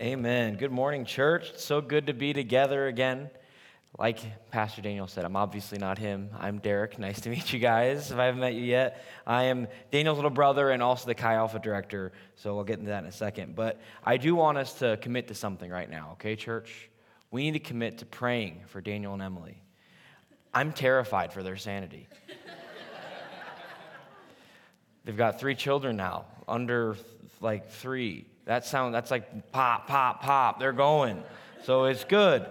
Amen. Good morning, church. It's so good to be together again. Like Pastor Daniel said, I'm obviously not him. I'm Derek. Nice to meet you guys. If I haven't met you yet, I am Daniel's little brother and also the Chi Alpha director. So we'll get into that in a second. But I do want us to commit to something right now, okay, church? We need to commit to praying for Daniel and Emily. I'm terrified for their sanity. They've got three children now, under like three. That sound that's like pop, pop, pop. They're going. So it's good.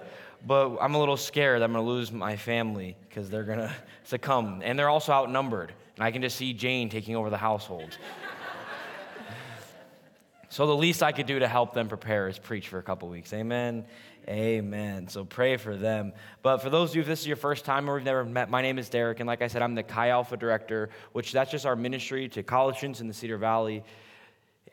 But I'm a little scared I'm gonna lose my family because they're gonna succumb. And they're also outnumbered. And I can just see Jane taking over the household. so the least I could do to help them prepare is preach for a couple weeks. Amen. Amen. So pray for them. But for those of you, if this is your first time or we've never met, my name is Derek, and like I said, I'm the Chi Alpha director, which that's just our ministry to college students in the Cedar Valley.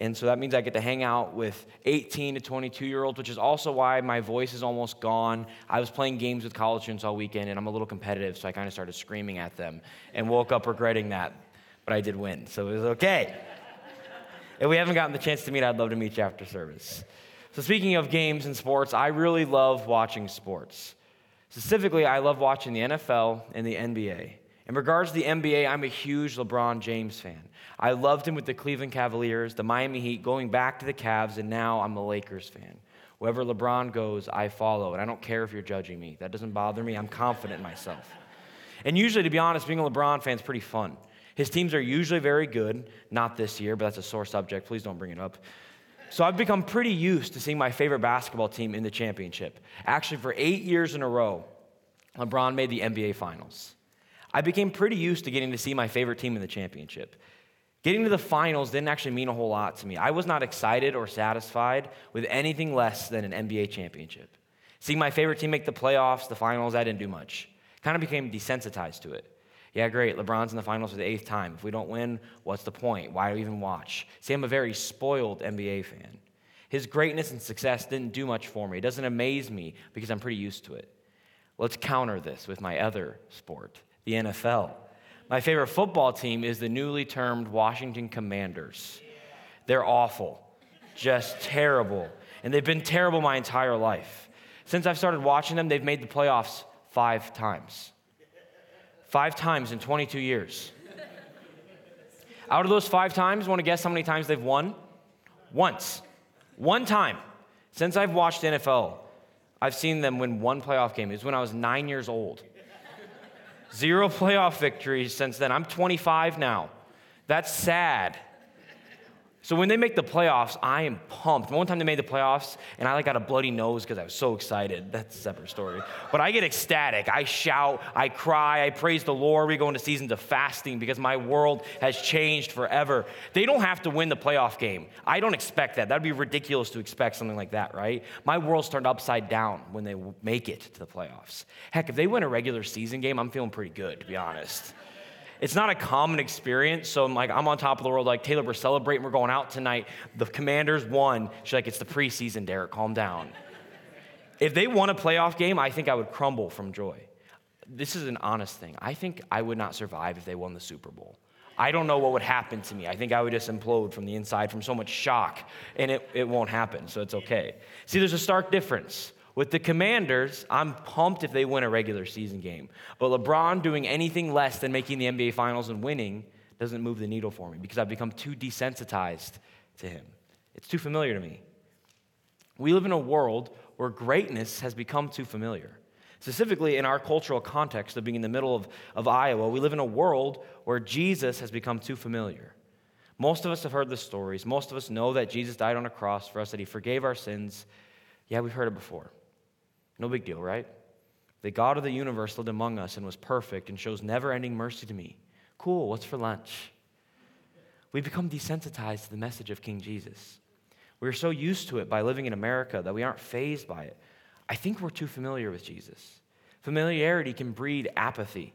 And so that means I get to hang out with 18 to 22 year olds, which is also why my voice is almost gone. I was playing games with college students all weekend, and I'm a little competitive, so I kind of started screaming at them and woke up regretting that. But I did win, so it was okay. if we haven't gotten the chance to meet, I'd love to meet you after service. So, speaking of games and sports, I really love watching sports. Specifically, I love watching the NFL and the NBA. In regards to the NBA, I'm a huge LeBron James fan. I loved him with the Cleveland Cavaliers, the Miami Heat, going back to the Cavs, and now I'm a Lakers fan. Wherever LeBron goes, I follow, and I don't care if you're judging me. That doesn't bother me. I'm confident in myself. And usually, to be honest, being a LeBron fan is pretty fun. His teams are usually very good, not this year, but that's a sore subject. Please don't bring it up. So I've become pretty used to seeing my favorite basketball team in the championship. Actually, for eight years in a row, LeBron made the NBA Finals. I became pretty used to getting to see my favorite team in the championship. Getting to the finals didn't actually mean a whole lot to me. I was not excited or satisfied with anything less than an NBA championship. Seeing my favorite team make the playoffs, the finals, I didn't do much. Kind of became desensitized to it. Yeah, great. LeBron's in the finals for the eighth time. If we don't win, what's the point? Why do we even watch? See, I'm a very spoiled NBA fan. His greatness and success didn't do much for me. It doesn't amaze me because I'm pretty used to it. Let's counter this with my other sport, the NFL. My favorite football team is the newly termed Washington Commanders. They're awful, just terrible. And they've been terrible my entire life. Since I've started watching them, they've made the playoffs five times. Five times in 22 years. Out of those five times, want to guess how many times they've won? Once. One time. Since I've watched NFL, I've seen them win one playoff game. It was when I was nine years old. Zero playoff victories since then. I'm 25 now. That's sad. So when they make the playoffs, I am pumped. One time they made the playoffs, and I like got a bloody nose because I was so excited. That's a separate story. But I get ecstatic. I shout, I cry, I praise the Lord. We go into seasons of fasting because my world has changed forever. They don't have to win the playoff game. I don't expect that. That'd be ridiculous to expect something like that, right? My world's turned upside down when they make it to the playoffs. Heck, if they win a regular season game, I'm feeling pretty good, to be honest it's not a common experience. So I'm like, I'm on top of the world. Like, Taylor, we're celebrating. We're going out tonight. The Commanders won. She's like, it's the preseason, Derek. Calm down. if they won a playoff game, I think I would crumble from joy. This is an honest thing. I think I would not survive if they won the Super Bowl. I don't know what would happen to me. I think I would just implode from the inside from so much shock, and it, it won't happen, so it's okay. See, there's a stark difference. With the Commanders, I'm pumped if they win a regular season game. But LeBron doing anything less than making the NBA Finals and winning doesn't move the needle for me because I've become too desensitized to him. It's too familiar to me. We live in a world where greatness has become too familiar. Specifically, in our cultural context of being in the middle of, of Iowa, we live in a world where Jesus has become too familiar. Most of us have heard the stories. Most of us know that Jesus died on a cross for us, that he forgave our sins. Yeah, we've heard it before. No big deal, right? The God of the universe lived among us and was perfect and shows never ending mercy to me. Cool, what's for lunch? We become desensitized to the message of King Jesus. We're so used to it by living in America that we aren't fazed by it. I think we're too familiar with Jesus. Familiarity can breed apathy.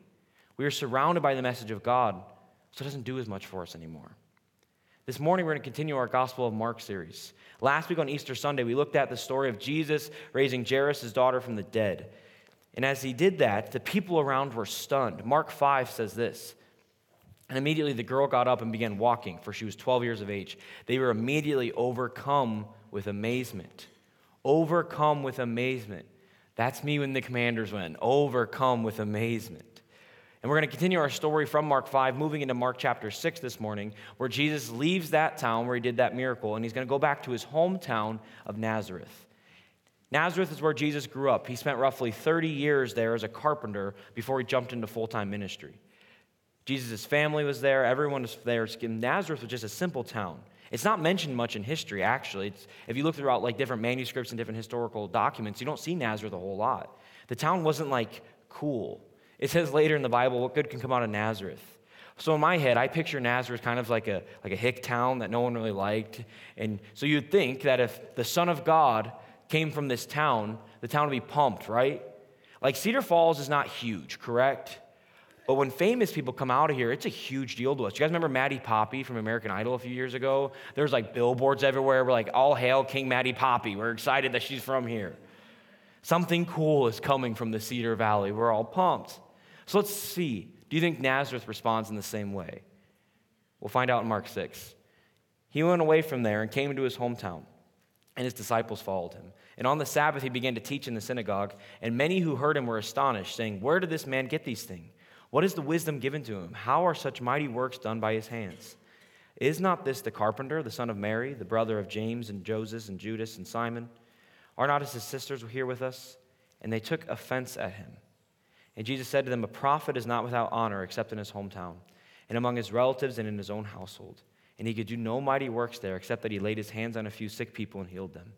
We are surrounded by the message of God, so it doesn't do as much for us anymore. This morning, we're going to continue our Gospel of Mark series. Last week on Easter Sunday, we looked at the story of Jesus raising Jairus' daughter from the dead. And as he did that, the people around were stunned. Mark 5 says this And immediately the girl got up and began walking, for she was 12 years of age. They were immediately overcome with amazement. overcome with amazement. That's me when the commanders went, overcome with amazement. And we're going to continue our story from Mark 5, moving into Mark chapter 6 this morning, where Jesus leaves that town where he did that miracle, and he's going to go back to his hometown of Nazareth. Nazareth is where Jesus grew up. He spent roughly 30 years there as a carpenter before he jumped into full time ministry. Jesus' family was there, everyone was there. Nazareth was just a simple town. It's not mentioned much in history, actually. It's, if you look throughout like different manuscripts and different historical documents, you don't see Nazareth a whole lot. The town wasn't like cool. It says later in the Bible, what good can come out of Nazareth? So in my head, I picture Nazareth kind of like a, like a hick town that no one really liked. And so you'd think that if the Son of God came from this town, the town would be pumped, right? Like Cedar Falls is not huge, correct? But when famous people come out of here, it's a huge deal to us. You guys remember Maddie Poppe from American Idol a few years ago? There's like billboards everywhere. We're like, all hail King Maddie Poppe. We're excited that she's from here. Something cool is coming from the Cedar Valley. We're all pumped. So let's see. Do you think Nazareth responds in the same way? We'll find out in Mark 6. He went away from there and came into his hometown, and his disciples followed him. And on the Sabbath, he began to teach in the synagogue, and many who heard him were astonished, saying, Where did this man get these things? What is the wisdom given to him? How are such mighty works done by his hands? Is not this the carpenter, the son of Mary, the brother of James and Joseph and Judas and Simon? Are not his sisters here with us? And they took offense at him. And Jesus said to them, A prophet is not without honor except in his hometown, and among his relatives and in his own household. And he could do no mighty works there except that he laid his hands on a few sick people and healed them.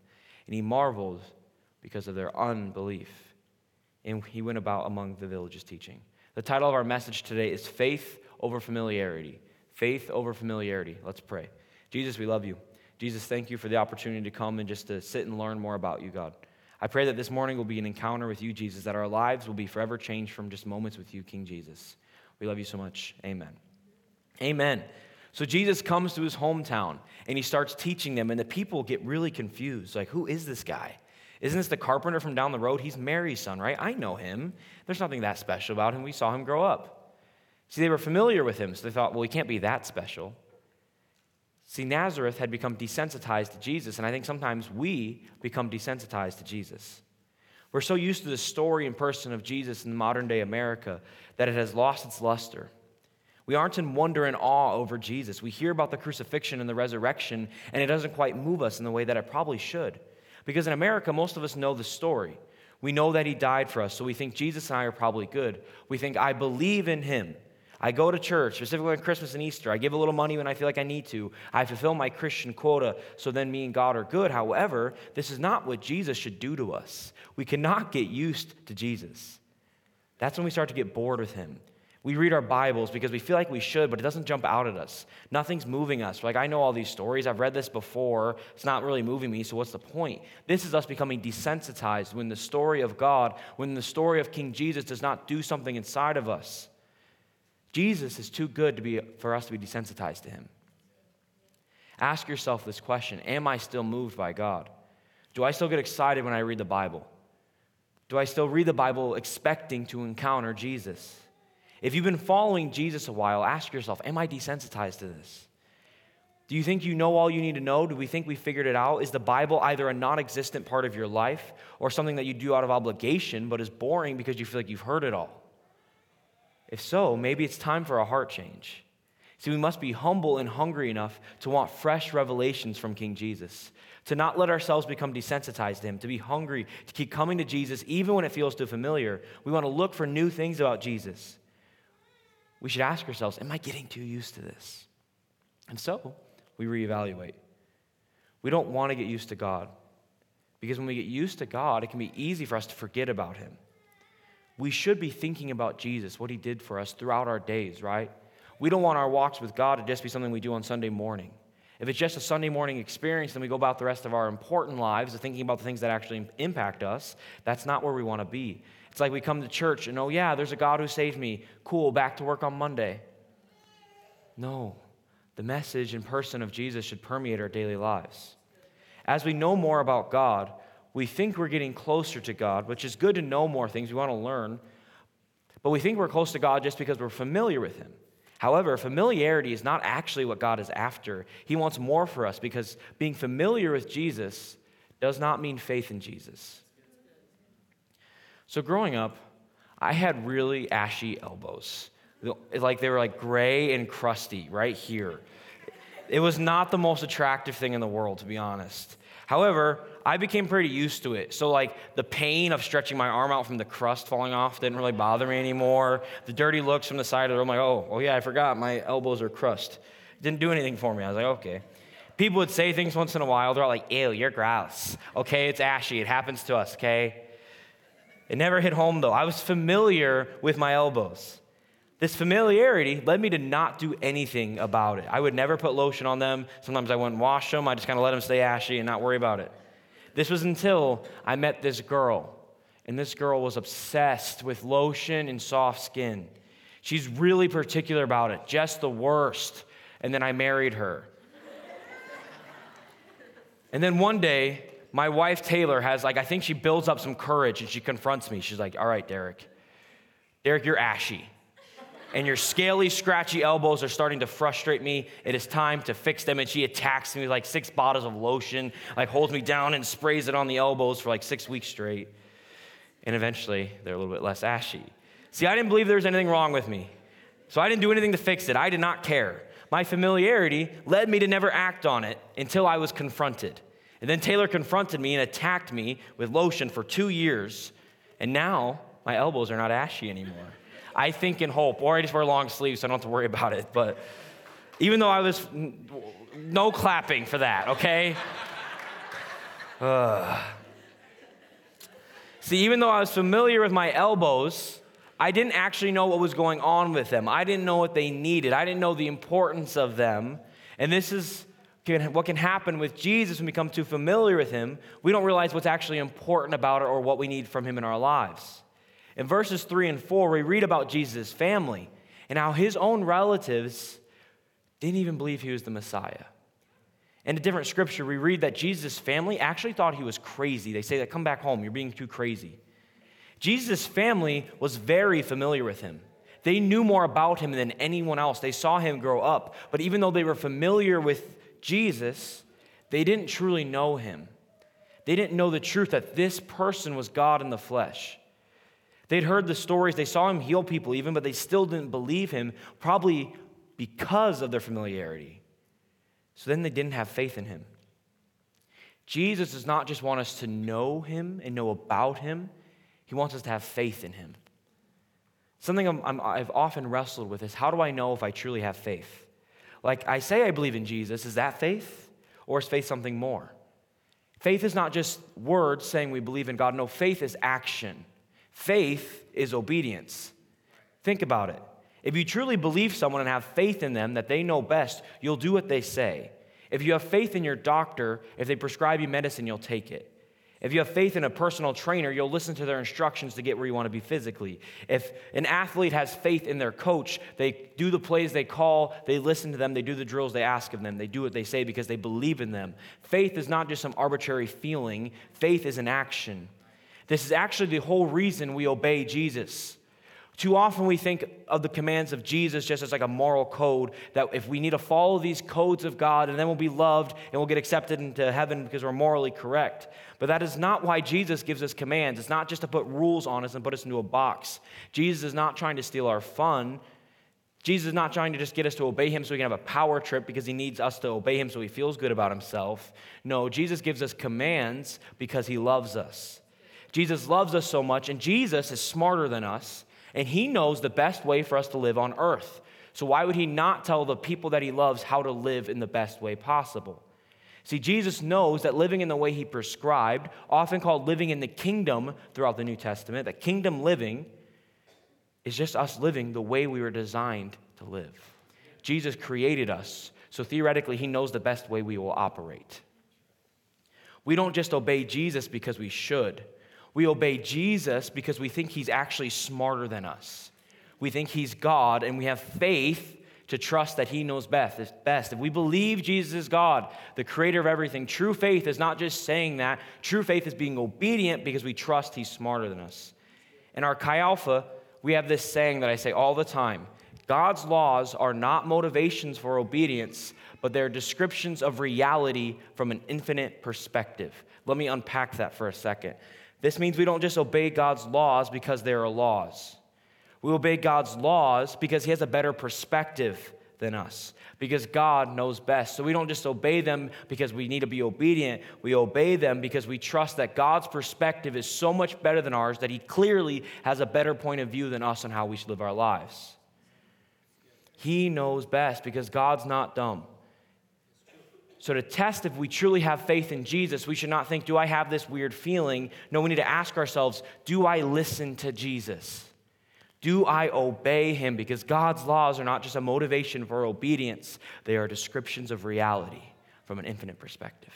And he marveled because of their unbelief. And he went about among the villages teaching. The title of our message today is Faith Over Familiarity. Faith over familiarity. Let's pray. Jesus, we love you. Jesus, thank you for the opportunity to come and just to sit and learn more about you, God. I pray that this morning will be an encounter with you, Jesus, that our lives will be forever changed from just moments with you, King Jesus. We love you so much. Amen. Amen. So Jesus comes to his hometown and he starts teaching them, and the people get really confused. Like, who is this guy? Isn't this the carpenter from down the road? He's Mary's son, right? I know him. There's nothing that special about him. We saw him grow up. See, they were familiar with him, so they thought, well, he can't be that special. See, Nazareth had become desensitized to Jesus, and I think sometimes we become desensitized to Jesus. We're so used to the story and person of Jesus in modern day America that it has lost its luster. We aren't in wonder and awe over Jesus. We hear about the crucifixion and the resurrection, and it doesn't quite move us in the way that it probably should. Because in America, most of us know the story. We know that he died for us, so we think Jesus and I are probably good. We think, I believe in him. I go to church, specifically on Christmas and Easter. I give a little money when I feel like I need to. I fulfill my Christian quota, so then me and God are good. However, this is not what Jesus should do to us. We cannot get used to Jesus. That's when we start to get bored with him. We read our Bibles because we feel like we should, but it doesn't jump out at us. Nothing's moving us. Like, I know all these stories. I've read this before. It's not really moving me, so what's the point? This is us becoming desensitized when the story of God, when the story of King Jesus does not do something inside of us. Jesus is too good to be, for us to be desensitized to him. Ask yourself this question Am I still moved by God? Do I still get excited when I read the Bible? Do I still read the Bible expecting to encounter Jesus? If you've been following Jesus a while, ask yourself Am I desensitized to this? Do you think you know all you need to know? Do we think we figured it out? Is the Bible either a non existent part of your life or something that you do out of obligation but is boring because you feel like you've heard it all? If so, maybe it's time for a heart change. See, we must be humble and hungry enough to want fresh revelations from King Jesus, to not let ourselves become desensitized to Him, to be hungry, to keep coming to Jesus even when it feels too familiar. We want to look for new things about Jesus. We should ask ourselves, Am I getting too used to this? And so we reevaluate. We don't want to get used to God because when we get used to God, it can be easy for us to forget about Him we should be thinking about Jesus, what he did for us throughout our days, right? We don't want our walks with God to just be something we do on Sunday morning. If it's just a Sunday morning experience, then we go about the rest of our important lives thinking about the things that actually impact us. That's not where we want to be. It's like we come to church and, oh, yeah, there's a God who saved me. Cool, back to work on Monday. No, the message and person of Jesus should permeate our daily lives. As we know more about God, we think we're getting closer to God, which is good to know more things. We want to learn. But we think we're close to God just because we're familiar with Him. However, familiarity is not actually what God is after. He wants more for us because being familiar with Jesus does not mean faith in Jesus. So growing up, I had really ashy elbows. Like they were like gray and crusty right here. It was not the most attractive thing in the world, to be honest. However, I became pretty used to it. So, like, the pain of stretching my arm out from the crust falling off didn't really bother me anymore. The dirty looks from the side of the room, like, oh, oh yeah, I forgot my elbows are crust. didn't do anything for me. I was like, okay. People would say things once in a while. They're all like, ew, you're gross. Okay, it's ashy. It happens to us, okay? It never hit home, though. I was familiar with my elbows. This familiarity led me to not do anything about it. I would never put lotion on them. Sometimes I wouldn't wash them. I just kind of let them stay ashy and not worry about it. This was until I met this girl. And this girl was obsessed with lotion and soft skin. She's really particular about it, just the worst. And then I married her. and then one day, my wife Taylor has, like, I think she builds up some courage and she confronts me. She's like, All right, Derek. Derek, you're ashy and your scaly, scratchy elbows are starting to frustrate me. It is time to fix them. And she attacks me with like six bottles of lotion, like holds me down and sprays it on the elbows for like six weeks straight. And eventually, they're a little bit less ashy. See, I didn't believe there was anything wrong with me. So I didn't do anything to fix it. I did not care. My familiarity led me to never act on it until I was confronted. And then Taylor confronted me and attacked me with lotion for two years. And now my elbows are not ashy anymore. I think in hope, or I just wear long sleeves so I don't have to worry about it. But even though I was no clapping for that, okay? Uh. See, even though I was familiar with my elbows, I didn't actually know what was going on with them. I didn't know what they needed. I didn't know the importance of them. And this is what can happen with Jesus when we become too familiar with him. We don't realize what's actually important about it or what we need from him in our lives. In verses 3 and 4, we read about Jesus' family and how his own relatives didn't even believe he was the Messiah. In a different scripture, we read that Jesus' family actually thought he was crazy. They say that, come back home, you're being too crazy. Jesus' family was very familiar with him. They knew more about him than anyone else. They saw him grow up. But even though they were familiar with Jesus, they didn't truly know him. They didn't know the truth that this person was God in the flesh. They'd heard the stories, they saw him heal people even, but they still didn't believe him, probably because of their familiarity. So then they didn't have faith in him. Jesus does not just want us to know him and know about him, he wants us to have faith in him. Something i have often wrestled with is how do I know if I truly have faith? Like I say I believe in Jesus, is that faith? Or is faith something more? Faith is not just words saying we believe in God. No, faith is action. Faith is obedience. Think about it. If you truly believe someone and have faith in them that they know best, you'll do what they say. If you have faith in your doctor, if they prescribe you medicine, you'll take it. If you have faith in a personal trainer, you'll listen to their instructions to get where you want to be physically. If an athlete has faith in their coach, they do the plays they call, they listen to them, they do the drills they ask of them, they do what they say because they believe in them. Faith is not just some arbitrary feeling, faith is an action. This is actually the whole reason we obey Jesus. Too often we think of the commands of Jesus just as like a moral code that if we need to follow these codes of God and then we'll be loved and we'll get accepted into heaven because we're morally correct. But that is not why Jesus gives us commands. It's not just to put rules on us and put us into a box. Jesus is not trying to steal our fun. Jesus is not trying to just get us to obey him so we can have a power trip because he needs us to obey him so he feels good about himself. No, Jesus gives us commands because he loves us. Jesus loves us so much, and Jesus is smarter than us, and he knows the best way for us to live on earth. So, why would he not tell the people that he loves how to live in the best way possible? See, Jesus knows that living in the way he prescribed, often called living in the kingdom throughout the New Testament, that kingdom living is just us living the way we were designed to live. Jesus created us, so theoretically, he knows the best way we will operate. We don't just obey Jesus because we should. We obey Jesus because we think he's actually smarter than us. We think he's God, and we have faith to trust that he knows best. If we believe Jesus is God, the creator of everything, true faith is not just saying that. True faith is being obedient because we trust he's smarter than us. In our Chi Alpha, we have this saying that I say all the time God's laws are not motivations for obedience, but they're descriptions of reality from an infinite perspective. Let me unpack that for a second. This means we don't just obey God's laws because they are laws. We obey God's laws because He has a better perspective than us, because God knows best. So we don't just obey them because we need to be obedient. We obey them because we trust that God's perspective is so much better than ours that He clearly has a better point of view than us on how we should live our lives. He knows best because God's not dumb. So, to test if we truly have faith in Jesus, we should not think, Do I have this weird feeling? No, we need to ask ourselves, Do I listen to Jesus? Do I obey him? Because God's laws are not just a motivation for obedience, they are descriptions of reality from an infinite perspective.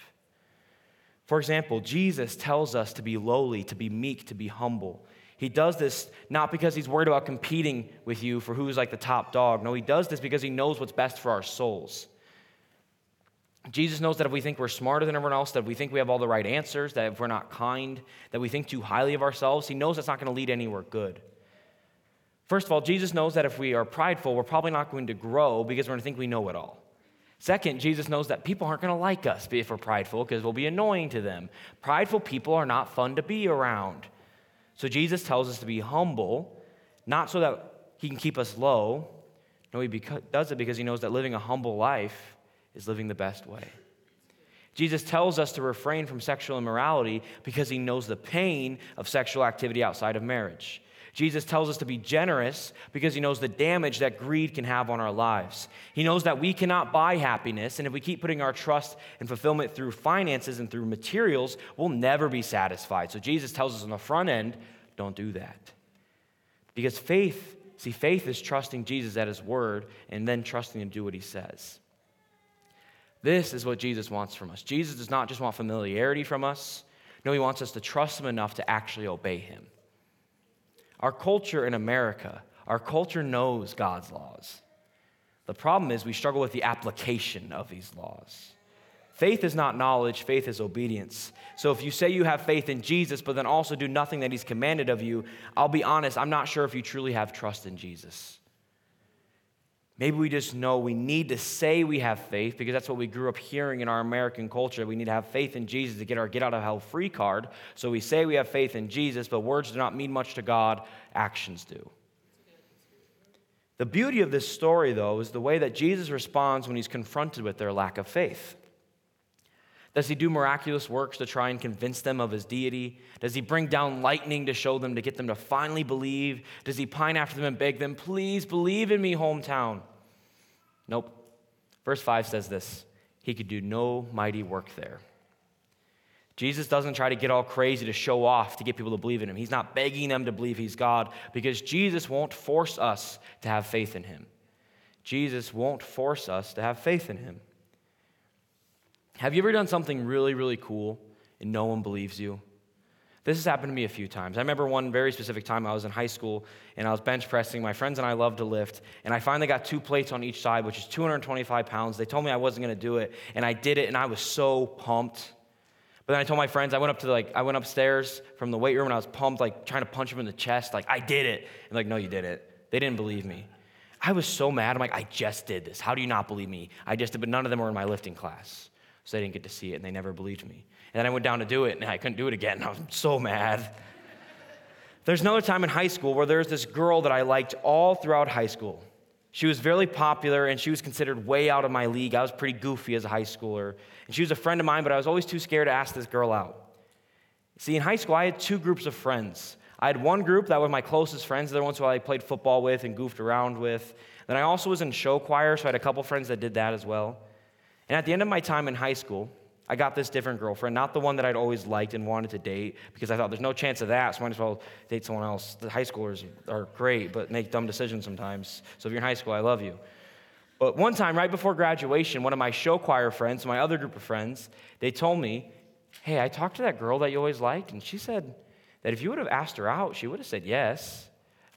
For example, Jesus tells us to be lowly, to be meek, to be humble. He does this not because he's worried about competing with you for who's like the top dog. No, he does this because he knows what's best for our souls. Jesus knows that if we think we're smarter than everyone else, that we think we have all the right answers, that if we're not kind, that we think too highly of ourselves, he knows that's not going to lead anywhere good. First of all, Jesus knows that if we are prideful, we're probably not going to grow because we're going to think we know it all. Second, Jesus knows that people aren't going to like us if we're prideful because we'll be annoying to them. Prideful people are not fun to be around. So Jesus tells us to be humble, not so that he can keep us low. No, he does it because he knows that living a humble life is living the best way. Jesus tells us to refrain from sexual immorality because he knows the pain of sexual activity outside of marriage. Jesus tells us to be generous because he knows the damage that greed can have on our lives. He knows that we cannot buy happiness, and if we keep putting our trust and fulfillment through finances and through materials, we'll never be satisfied. So Jesus tells us on the front end don't do that. Because faith, see, faith is trusting Jesus at his word and then trusting him to do what he says. This is what Jesus wants from us. Jesus does not just want familiarity from us, no, he wants us to trust him enough to actually obey him. Our culture in America, our culture knows God's laws. The problem is we struggle with the application of these laws. Faith is not knowledge, faith is obedience. So if you say you have faith in Jesus, but then also do nothing that he's commanded of you, I'll be honest, I'm not sure if you truly have trust in Jesus. Maybe we just know we need to say we have faith because that's what we grew up hearing in our American culture. We need to have faith in Jesus to get our get out of hell free card. So we say we have faith in Jesus, but words do not mean much to God, actions do. The beauty of this story, though, is the way that Jesus responds when he's confronted with their lack of faith. Does he do miraculous works to try and convince them of his deity? Does he bring down lightning to show them, to get them to finally believe? Does he pine after them and beg them, please believe in me, hometown? Nope. Verse 5 says this He could do no mighty work there. Jesus doesn't try to get all crazy to show off to get people to believe in him. He's not begging them to believe he's God because Jesus won't force us to have faith in him. Jesus won't force us to have faith in him. Have you ever done something really, really cool and no one believes you? This has happened to me a few times. I remember one very specific time I was in high school and I was bench pressing. My friends and I love to lift, and I finally got two plates on each side, which is 225 pounds. They told me I wasn't going to do it, and I did it, and I was so pumped. But then I told my friends I went up to the, like I went upstairs from the weight room and I was pumped, like trying to punch them in the chest, like I did it. And like, no, you did it. They didn't believe me. I was so mad. I'm like, I just did this. How do you not believe me? I just did, but none of them were in my lifting class so they didn't get to see it and they never believed me. And then I went down to do it and I couldn't do it again. I was so mad. There's another time in high school where there's this girl that I liked all throughout high school. She was very popular and she was considered way out of my league. I was pretty goofy as a high schooler. And she was a friend of mine, but I was always too scared to ask this girl out. See, in high school, I had two groups of friends. I had one group that were my closest friends, the ones who I played football with and goofed around with. Then I also was in show choir, so I had a couple friends that did that as well. And at the end of my time in high school, I got this different girlfriend, not the one that I'd always liked and wanted to date, because I thought there's no chance of that, so might as well date someone else. The high schoolers are great, but make dumb decisions sometimes. So if you're in high school, I love you. But one time, right before graduation, one of my show choir friends, my other group of friends, they told me, Hey, I talked to that girl that you always liked, and she said that if you would have asked her out, she would have said yes.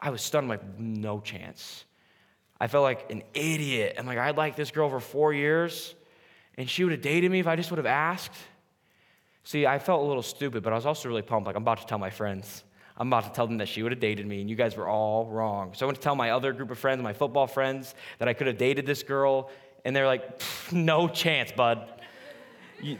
I was stunned, like, no chance. I felt like an idiot. I'm like, I'd like this girl for four years and she would have dated me if I just would have asked. See, I felt a little stupid, but I was also really pumped. Like, I'm about to tell my friends. I'm about to tell them that she would have dated me, and you guys were all wrong. So I went to tell my other group of friends, my football friends, that I could have dated this girl, and they're like, no chance, bud.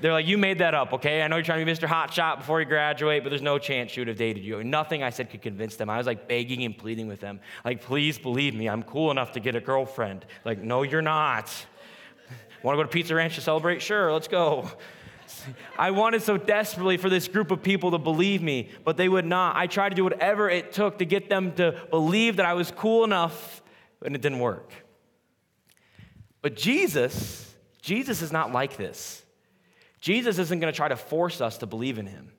They're like, you made that up, okay? I know you're trying to be Mr. Hotshot before you graduate, but there's no chance she would have dated you. Nothing I said could convince them. I was like begging and pleading with them, like, please believe me, I'm cool enough to get a girlfriend. Like, no, you're not. Want to go to Pizza Ranch to celebrate? Sure, let's go. I wanted so desperately for this group of people to believe me, but they would not. I tried to do whatever it took to get them to believe that I was cool enough, and it didn't work. But Jesus, Jesus is not like this. Jesus isn't going to try to force us to believe in him.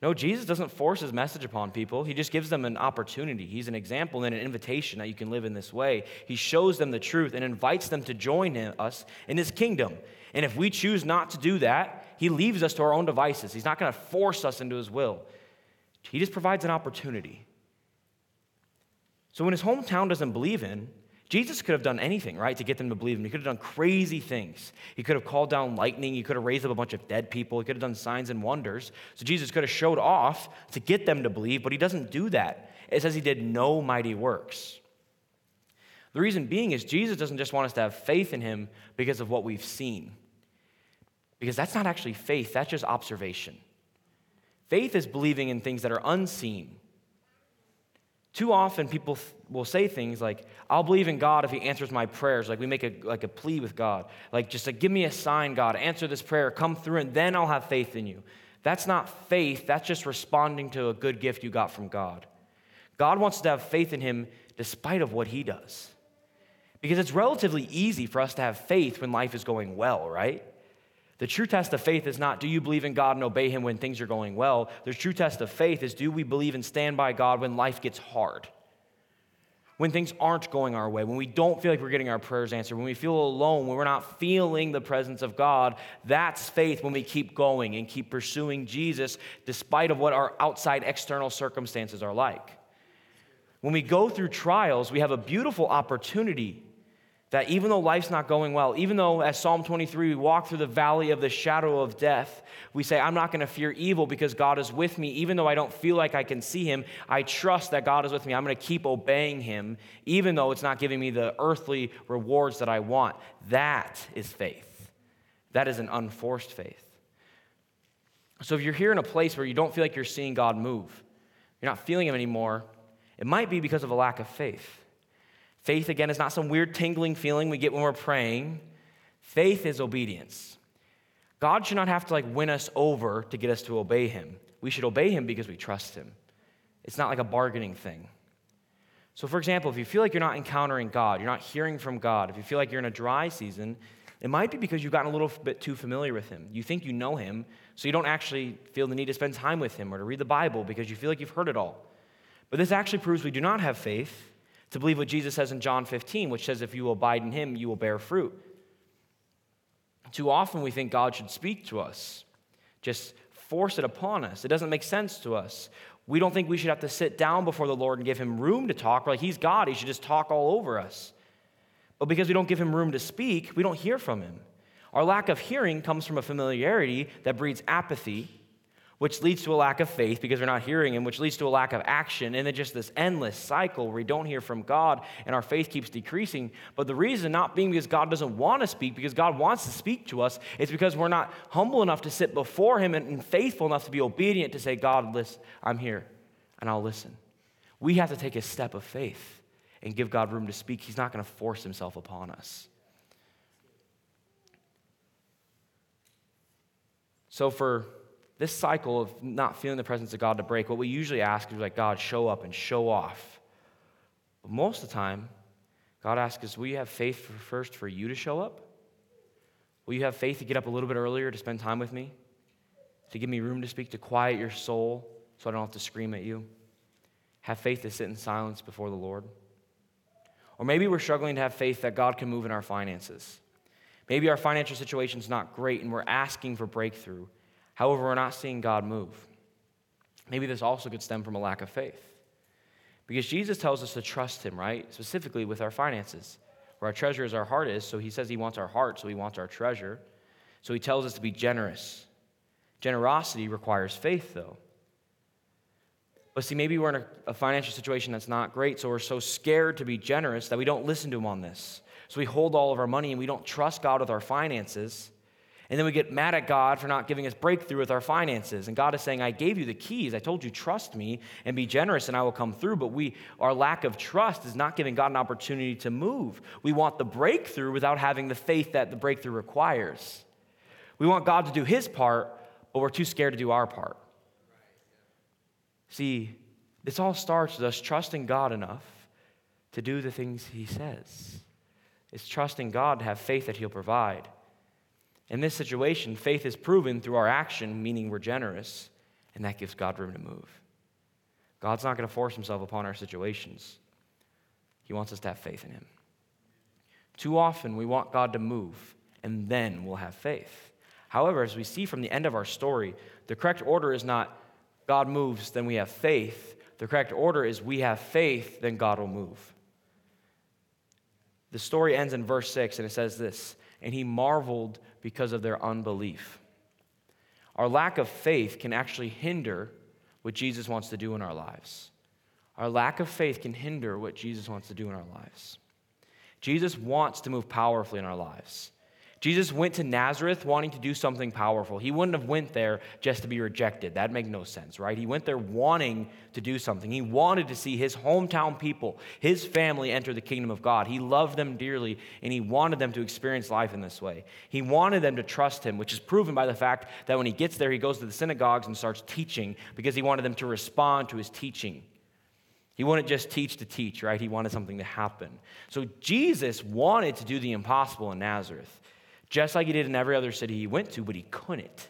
No, Jesus doesn't force his message upon people. He just gives them an opportunity. He's an example and an invitation that you can live in this way. He shows them the truth and invites them to join him, us in his kingdom. And if we choose not to do that, he leaves us to our own devices. He's not going to force us into his will. He just provides an opportunity. So when his hometown doesn't believe in, Jesus could have done anything, right, to get them to believe him. He could have done crazy things. He could have called down lightning. He could have raised up a bunch of dead people. He could have done signs and wonders. So Jesus could have showed off to get them to believe, but he doesn't do that. It says he did no mighty works. The reason being is Jesus doesn't just want us to have faith in him because of what we've seen. Because that's not actually faith, that's just observation. Faith is believing in things that are unseen. Too often people will say things like, I'll believe in God if he answers my prayers. Like we make a, like a plea with God. Like just like, give me a sign, God, answer this prayer, come through, and then I'll have faith in you. That's not faith, that's just responding to a good gift you got from God. God wants to have faith in him despite of what he does. Because it's relatively easy for us to have faith when life is going well, right? The true test of faith is not do you believe in God and obey Him when things are going well. The true test of faith is do we believe and stand by God when life gets hard? When things aren't going our way, when we don't feel like we're getting our prayers answered, when we feel alone, when we're not feeling the presence of God, that's faith when we keep going and keep pursuing Jesus despite of what our outside external circumstances are like. When we go through trials, we have a beautiful opportunity that even though life's not going well, even though, as Psalm 23, we walk through the valley of the shadow of death, we say, I'm not going to fear evil because God is with me. Even though I don't feel like I can see him, I trust that God is with me. I'm going to keep obeying him, even though it's not giving me the earthly rewards that I want. That is faith. That is an unforced faith. So if you're here in a place where you don't feel like you're seeing God move, you're not feeling him anymore, it might be because of a lack of faith. Faith, again, is not some weird tingling feeling we get when we're praying. Faith is obedience. God should not have to like win us over to get us to obey him. We should obey him because we trust him. It's not like a bargaining thing. So, for example, if you feel like you're not encountering God, you're not hearing from God, if you feel like you're in a dry season, it might be because you've gotten a little bit too familiar with him. You think you know him, so you don't actually feel the need to spend time with him or to read the Bible because you feel like you've heard it all. But this actually proves we do not have faith to believe what Jesus says in John 15, which says, If you abide in him, you will bear fruit. Too often we think God should speak to us, just force it upon us. It doesn't make sense to us. We don't think we should have to sit down before the Lord and give him room to talk. We're like, He's God, He should just talk all over us. But because we don't give him room to speak, we don't hear from him. Our lack of hearing comes from a familiarity that breeds apathy which leads to a lack of faith because we're not hearing Him, which leads to a lack of action, and then just this endless cycle where we don't hear from God and our faith keeps decreasing. But the reason not being because God doesn't want to speak, because God wants to speak to us, is because we're not humble enough to sit before Him and, faithful enough to be obedient to say, God, listen, I'm here and I'll listen. We have to take a step of faith and give God room to speak. He's not going to force Himself upon us. So, for this cycle of not feeling the presence of God to break, what we usually ask is like, God, show up and show off. But most of the time, God asks us, will you have faith for, first for you to show up? Will you have faith to get up a little bit earlier to spend time with me? To give me room to speak, to quiet your soul so I don't have to scream at you? Have faith to sit in silence before the Lord? Or maybe we're struggling to have faith that God can move in our finances. Maybe our financial situation is not great and we're asking for breakthrough. However, we're not seeing God move. Maybe this also could stem from a lack of faith. Because Jesus tells us to trust Him, right? Specifically with our finances. Where our treasure is, our heart is. So He says He wants our heart, so He wants our treasure. So He tells us to be generous. Generosity requires faith, though. But see, maybe we're in a, financial situation that's not great, so we're so scared to be generous that we don't listen to Him on this. So we hold all of our money and we don't trust God with our finances. And then we get mad at God for not giving us breakthrough with our finances. And God is saying, I gave you the keys. I told you, trust me and be generous, and I will come through. But we, our lack of trust is not giving God an opportunity to move. We want the breakthrough without having the faith that the breakthrough requires. We want God to do his part, but we're too scared to do our part. See, this all starts with us trusting God enough to do the things he says. It's trusting God to have faith that he'll provide. In this situation, faith is proven through our action, meaning we're generous, and that gives God room to move. God's not going to force himself upon our situations. He wants us to have faith in him. Too often, we want God to move, and then we'll have faith. However, as we see from the end of our story, the correct order is not God moves, then we have faith. The correct order is we have faith, then God will move. The story ends in verse 6, and it says this And he marveled because of their unbelief. Our lack of faith can actually hinder what Jesus wants to do in our lives. Our lack of faith can hinder what Jesus wants to do in our lives. Jesus wants to move powerfully in our lives. Jesus went to Nazareth wanting to do something powerful. He wouldn't have went there just to be rejected. That'd make no sense, right? He went there wanting to do something. He wanted to see his hometown people, his family enter the kingdom of God. He loved them dearly and he wanted them to experience life in this way. He wanted them to trust him, which is proven by the fact that when he gets there, he goes to the synagogues and starts teaching because he wanted them to respond to his teaching. He wouldn't just teach to teach, right? He wanted something to happen. So Jesus wanted to do the impossible in Nazareth just like he did in every other city he went to, but he couldn't.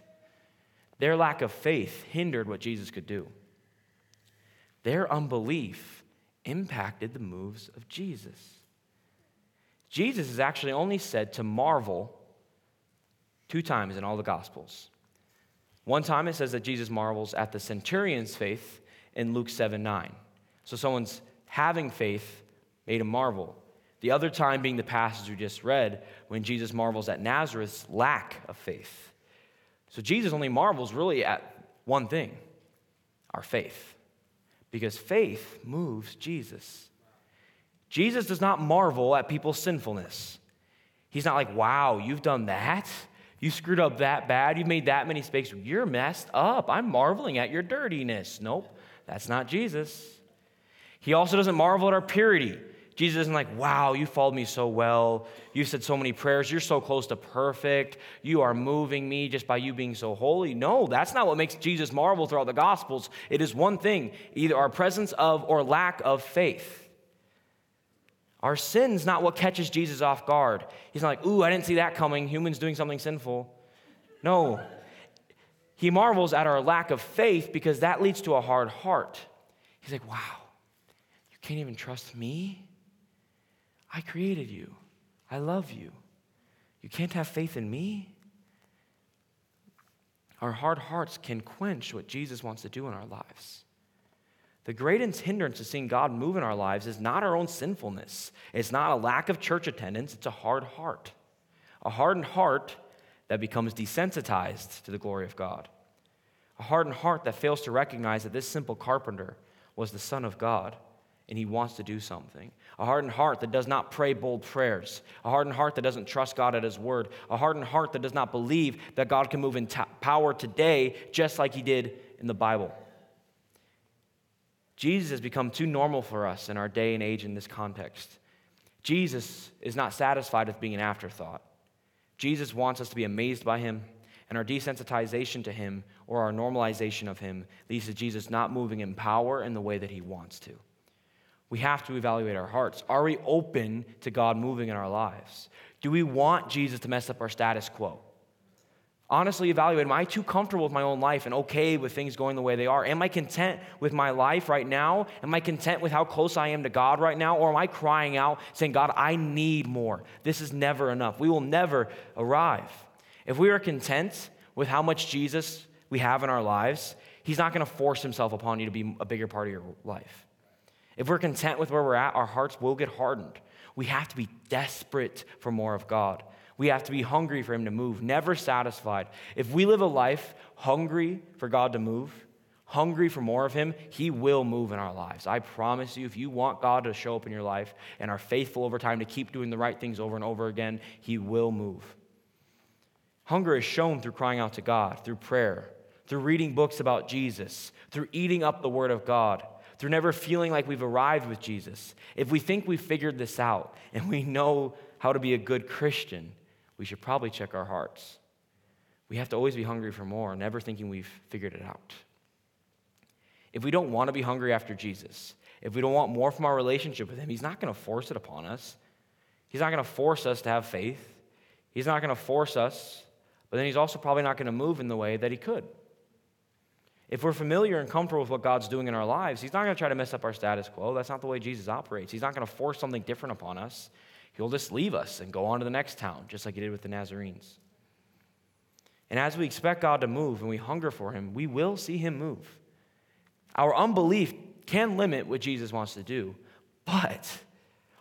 Their lack of faith hindered what Jesus could do. Their unbelief impacted the moves of Jesus. Jesus is actually only said to marvel two times in all the Gospels. One time it says that Jesus marvels at the centurion's faith in Luke 7 9. So someone's having faith made him marvel. The other time being the passage we just read, when Jesus marvels at Nazareth's lack of faith. So Jesus only marvels really at one thing our faith. Because faith moves Jesus. Jesus does not marvel at people's sinfulness. He's not like, wow, you've done that? You screwed up that bad? You've made that many mistakes? You're messed up. I'm marveling at your dirtiness. Nope, that's not Jesus. He also doesn't marvel at our purity. Jesus isn't like, wow, you followed me so well. You said so many prayers. You're so close to perfect. You are moving me just by you being so holy. No, that's not what makes Jesus marvel throughout the Gospels. It is one thing either our presence of or lack of faith. Our sin's not what catches Jesus off guard. He's not like, ooh, I didn't see that coming. Humans doing something sinful. No. He marvels at our lack of faith because that leads to a hard heart. He's like, wow, you can't even trust me? I created you. I love you. You can't have faith in me? Our hard hearts can quench what Jesus wants to do in our lives. The greatest hindrance to seeing God move in our lives is not our own sinfulness. It's not a lack of church attendance, it's a hard heart. A hardened heart that becomes desensitized to the glory of God. A hardened heart that fails to recognize that this simple carpenter was the Son of God and he wants to do something. A hardened heart that does not pray bold prayers. A hardened heart that doesn't trust God at his word. A hardened heart that does not believe that God can move in t- power today just like he did in the Bible. Jesus has become too normal for us in our day and age in this context. Jesus is not satisfied with being an afterthought. Jesus wants us to be amazed by him, and our desensitization to him or our normalization of him leads to Jesus not moving in power in the way that he wants to we have to evaluate our hearts. Are we open to God moving in our lives? Do we want Jesus to mess up our status quo? Honestly, evaluate Am I too comfortable with my own life and okay with things going the way they are? Am I content with my life right now? Am I content with how close I am to God right now? Or am I crying out saying, God, I need more? This is never enough. We will never arrive. If we are content with how much Jesus we have in our lives, He's not going to force Himself upon you to be a bigger part of your life. If we're content with where we're at, our hearts will get hardened. We have to be desperate for more of God. We have to be hungry for Him to move, never satisfied. If we live a life hungry for God to move, hungry for more of Him, He will move in our lives. I promise you, if you want God to show up in your life and are faithful over time to keep doing the right things over and over again, He will move. Hunger is shown through crying out to God, through prayer, through reading books about Jesus, through eating up the Word of God, through never feeling like we've arrived with Jesus. If we think we've figured this out and we know how to be a good Christian, we should probably check our hearts. We have to always be hungry for more, never thinking we've figured it out. If we don't want to be hungry after Jesus, if we don't want more from our relationship with Him, He's not going to force it upon us. He's not going to force us to have faith. He's not going to force us, but then He's also probably not going to move in the way that He could. If we're familiar and comfortable with what God's doing in our lives, He's not going to try to mess up our status quo. That's not the way Jesus operates. He's not going to force something different upon us. He'll just leave us and go on to the next town, just like He did with the Nazarenes. And as we expect God to move and we hunger for Him, we will see Him move. Our unbelief can limit what Jesus wants to do, but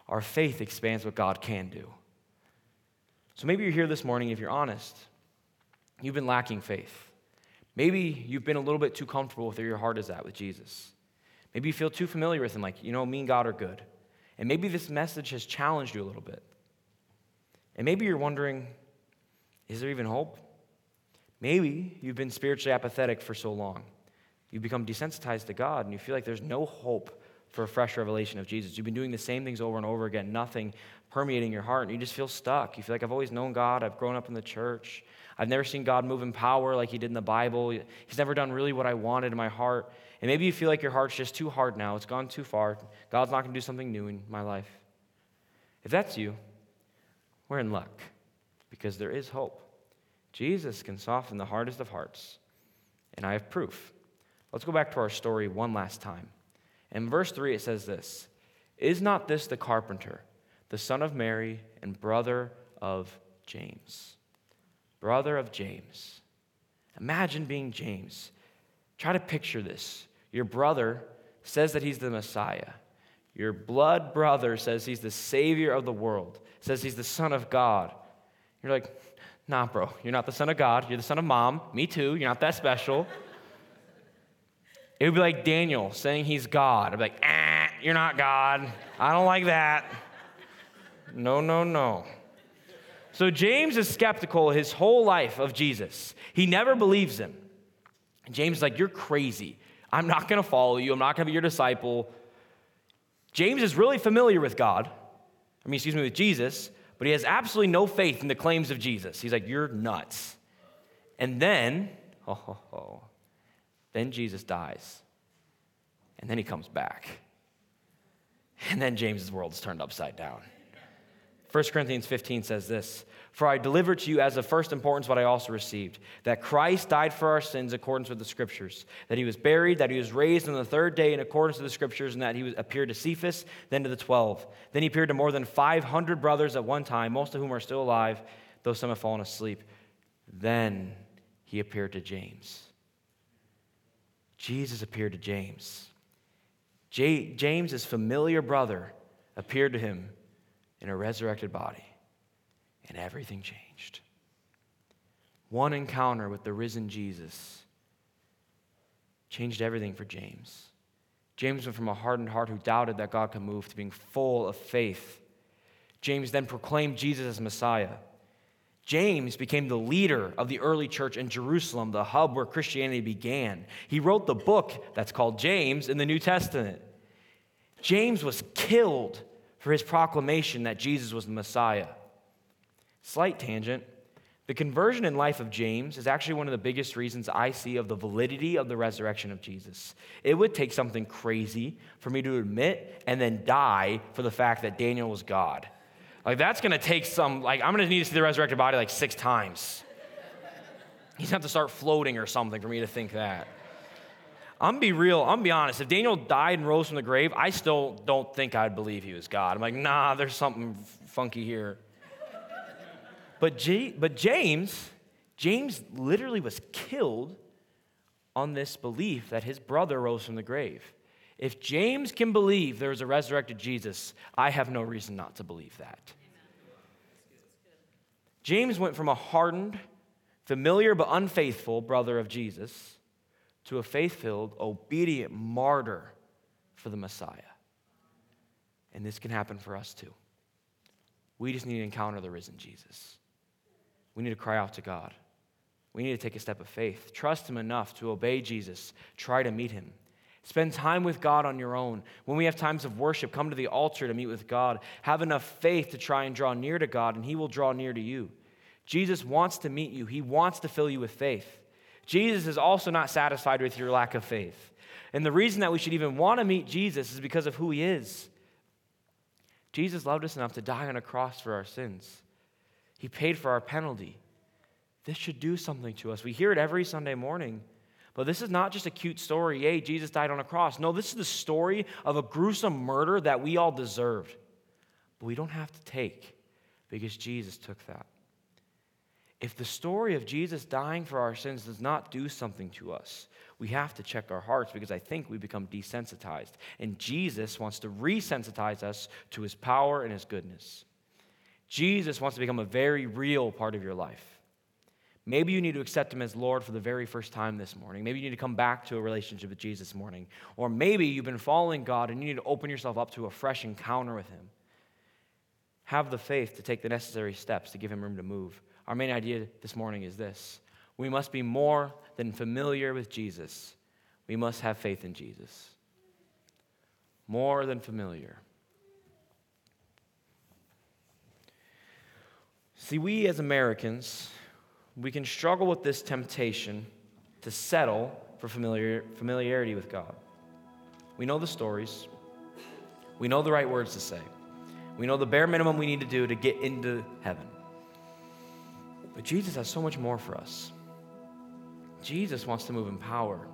our faith expands what God can do. So maybe you're here this morning, if you're honest, you've been lacking faith. Maybe you've been a little bit too comfortable with where your heart is at with Jesus. Maybe you feel too familiar with Him, like, you know, me and God are good. And maybe this message has challenged you a little bit. And maybe you're wondering, is there even hope? Maybe you've been spiritually apathetic for so long. You've become desensitized to God and you feel like there's no hope for a fresh revelation of Jesus. You've been doing the same things over and over again, nothing permeating your heart, and you just feel stuck. You feel like I've always known God, I've grown up in the church. I've never seen God move in power like He did in the Bible. He's never done really what I wanted in my heart. And maybe you feel like your heart's just too hard now. It's gone too far. God's not going to do something new in my life. If that's you, we're in luck because there is hope. Jesus can soften the hardest of hearts, and I have proof. Let's go back to our story one last time. In verse 3, it says this Is not this the carpenter, the son of Mary, and brother of James? Brother of James. Imagine being James. Try to picture this. Your brother says that he's the Messiah. Your blood brother says he's the Savior of the world, says he's the Son of God. You're like, nah, bro, you're not the Son of God. You're the Son of Mom. Me too. You're not that special. It would be like Daniel saying he's God. I'd be like, ah, you're not God. I don't like that. No, no, no. So James is skeptical his whole life of Jesus. He never believes him. And James is like, You're crazy. I'm not going to follow you. I'm not going to be your disciple. James is really familiar with God. I mean, excuse me, with Jesus, but he has absolutely no faith in the claims of Jesus. He's like, You're nuts. And then, oh, oh, oh then Jesus dies. And then he comes back. And then James's world is turned upside down. 1 Corinthians 15 says this For I delivered to you as of first importance what I also received that Christ died for our sins according with the Scriptures, that he was buried, that he was raised on the third day in accordance with the Scriptures, and that he appeared to Cephas, then to the twelve. Then he appeared to more than 500 brothers at one time, most of whom are still alive, though some have fallen asleep. Then he appeared to James. Jesus appeared to James. J- James's familiar brother appeared to him in a resurrected body, and everything changed. One encounter with the risen Jesus changed everything for James. James went from a hardened heart who doubted that God could move to being full of faith. James then proclaimed Jesus as Messiah. James became the leader of the early church in Jerusalem, the hub where Christianity began. He wrote the book that's called James in the New Testament. James was killed for his proclamation that Jesus was the Messiah. Slight tangent. The conversion and life of James is actually one of the biggest reasons I see of the validity of the resurrection of Jesus. It would take something crazy for me to admit and then die for the fact that Daniel was God. Like, that's gonna take some, like, I'm gonna need to see the resurrected body like six times. He's gonna have to start floating or something for me to think that. I'm gonna be real, I'm gonna be honest. If Daniel died and rose from the grave, I still don't think I'd believe he was God. I'm like, nah, there's something funky here. But, but James, James literally was killed on this belief that his brother rose from the grave. If James can believe there is a resurrected Jesus, I have no reason not to believe that. James went from a hardened, familiar but unfaithful brother of Jesus to a faith filled, obedient martyr for the Messiah. And this can happen for us too. We just need to encounter the risen Jesus. We need to cry out to God. We need to take a step of faith. Trust Him enough to obey Jesus. Try to meet Him. Spend time with God on your own. When we have times of worship, come to the altar to meet with God. Have enough faith to try and draw near to God, and He will draw near to you. Jesus wants to meet you, He wants to fill you with faith. Jesus is also not satisfied with your lack of faith. And the reason that we should even want to meet Jesus is because of who He is. Jesus loved us enough to die on a cross for our sins, He paid for our penalty. This should do something to us. We hear it every Sunday morning. But this is not just a cute story, yay, Jesus died on a cross. No, this is the story of a gruesome murder that we all deserved. But we don't have to take because Jesus took that. If the story of Jesus dying for our sins does not do something to us, we have to check our hearts because I think we become desensitized. And Jesus wants to resensitize us to his power and his goodness. Jesus wants to become a very real part of your life. Maybe you need to accept him as Lord for the very first time this morning. Maybe you need to come back to a relationship with Jesus morning. Or maybe you've been following God and you need to open yourself up to a fresh encounter with him. Have the faith to take the necessary steps to give him room to move. Our main idea this morning is this we must be more than familiar with Jesus, we must have faith in Jesus. More than familiar. See, we as Americans, we can struggle with this temptation to settle for familiar, familiarity with God. We know the stories, we know the right words to say, we know the bare minimum we need to do to get into heaven. But Jesus has so much more for us. Jesus wants to move in power.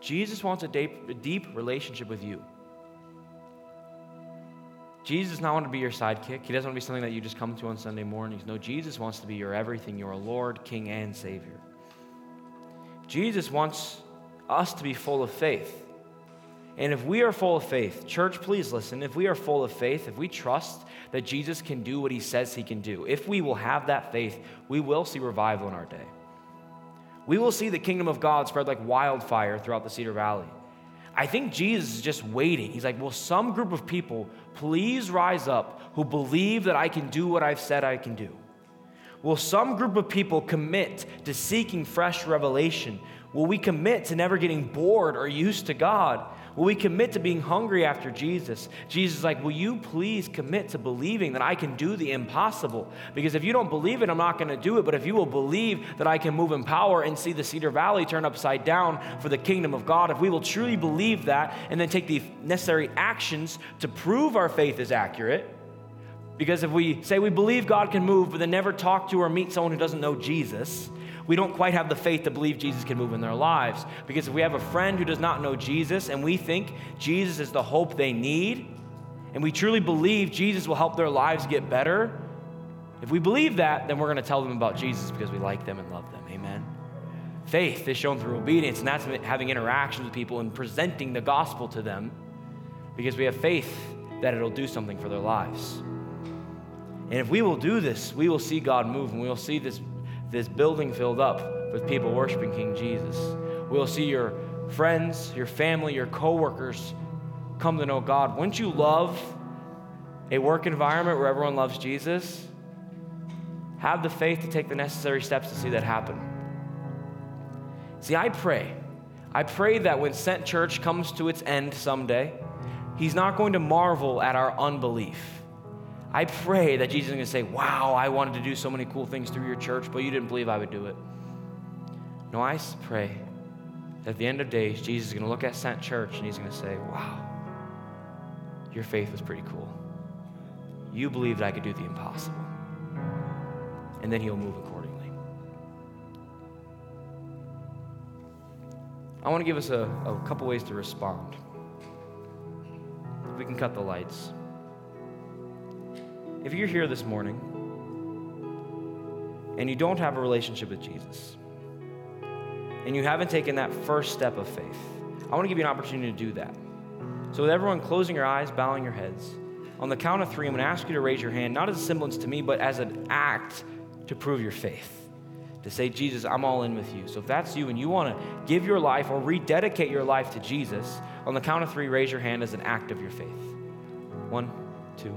Jesus wants a deep, a deep relationship with you. Jesus does not want to be your sidekick. He doesn't want to be something that you just come to on Sunday mornings. No, Jesus wants to be your everything, your Lord, King, and Savior. Jesus wants us to be full of faith. And if we are full of faith, church, please listen. If we are full of faith, if we trust that Jesus can do what he says he can do, if we will have that faith, we will see revival in our day. We will see the kingdom of God spread like wildfire throughout the Cedar Valley. I think Jesus is just waiting. He's like, Will some group of people please rise up who believe that I can do what I've said I can do? Will some group of people commit to seeking fresh revelation? Will we commit to never getting bored or used to God? Will we commit to being hungry after Jesus? Jesus is like, Will you please commit to believing that I can do the impossible? Because if you don't believe it, I'm not going to do it. But if you will believe that I can move in power and see the Cedar Valley turn upside down for the kingdom of God, if we will truly believe that and then take the necessary actions to prove our faith is accurate, because if we say we believe God can move, but then never talk to or meet someone who doesn't know Jesus, we don't quite have the faith to believe Jesus can move in their lives. Because if we have a friend who does not know Jesus and we think Jesus is the hope they need, and we truly believe Jesus will help their lives get better, if we believe that, then we're going to tell them about Jesus because we like them and love them. Amen. Faith is shown through obedience, and that's having interactions with people and presenting the gospel to them because we have faith that it'll do something for their lives. And if we will do this, we will see God move and we will see this this building filled up with people worshiping King Jesus. We'll see your friends, your family, your coworkers come to know God. Wouldn't you love a work environment where everyone loves Jesus? Have the faith to take the necessary steps to see that happen. See, I pray. I pray that when Sent Church comes to its end someday, He's not going to marvel at our unbelief. I pray that Jesus is going to say, Wow, I wanted to do so many cool things through your church, but you didn't believe I would do it. No, I pray that at the end of days, Jesus is going to look at Sent Church and he's going to say, Wow, your faith was pretty cool. You believed I could do the impossible. And then he'll move accordingly. I want to give us a, a couple ways to respond. we can cut the lights. If you're here this morning and you don't have a relationship with Jesus, and you haven't taken that first step of faith, I want to give you an opportunity to do that. So, with everyone closing your eyes, bowing your heads, on the count of three, I'm going to ask you to raise your hand, not as a semblance to me, but as an act to prove your faith to say, Jesus, I'm all in with you. So if that's you and you want to give your life or rededicate your life to Jesus, on the count of three, raise your hand as an act of your faith. One, two,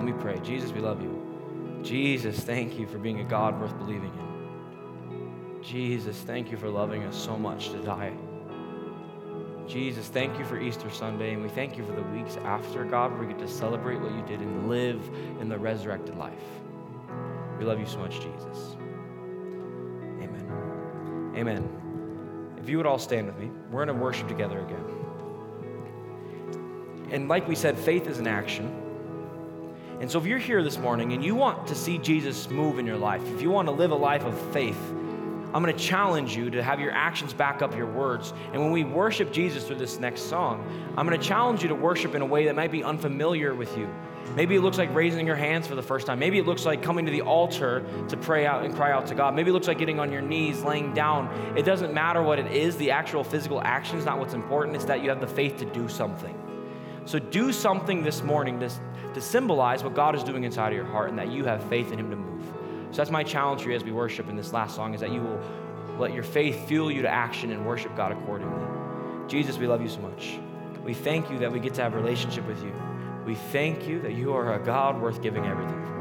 Let me pray. Jesus, we love you. Jesus, thank you for being a God worth believing in. Jesus, thank you for loving us so much to die Jesus, thank you for Easter Sunday, and we thank you for the weeks after, God, where we get to celebrate what you did and live in the resurrected life. We love you so much, Jesus. Amen. Amen. If you would all stand with me, we're going to worship together again. And like we said, faith is an action. And so if you're here this morning and you want to see Jesus move in your life, if you want to live a life of faith, I'm going to challenge you to have your actions back up your words. And when we worship Jesus through this next song, I'm going to challenge you to worship in a way that might be unfamiliar with you. Maybe it looks like raising your hands for the first time. Maybe it looks like coming to the altar to pray out and cry out to God. Maybe it looks like getting on your knees, laying down. It doesn't matter what it is, the actual physical action is not what's important. It's that you have the faith to do something. So do something this morning to, to symbolize what God is doing inside of your heart and that you have faith in Him to move. So that's my challenge for you as we worship in this last song is that you will let your faith fuel you to action and worship God accordingly. Jesus, we love you so much. We thank you that we get to have a relationship with you. We thank you that you are a God worth giving everything for.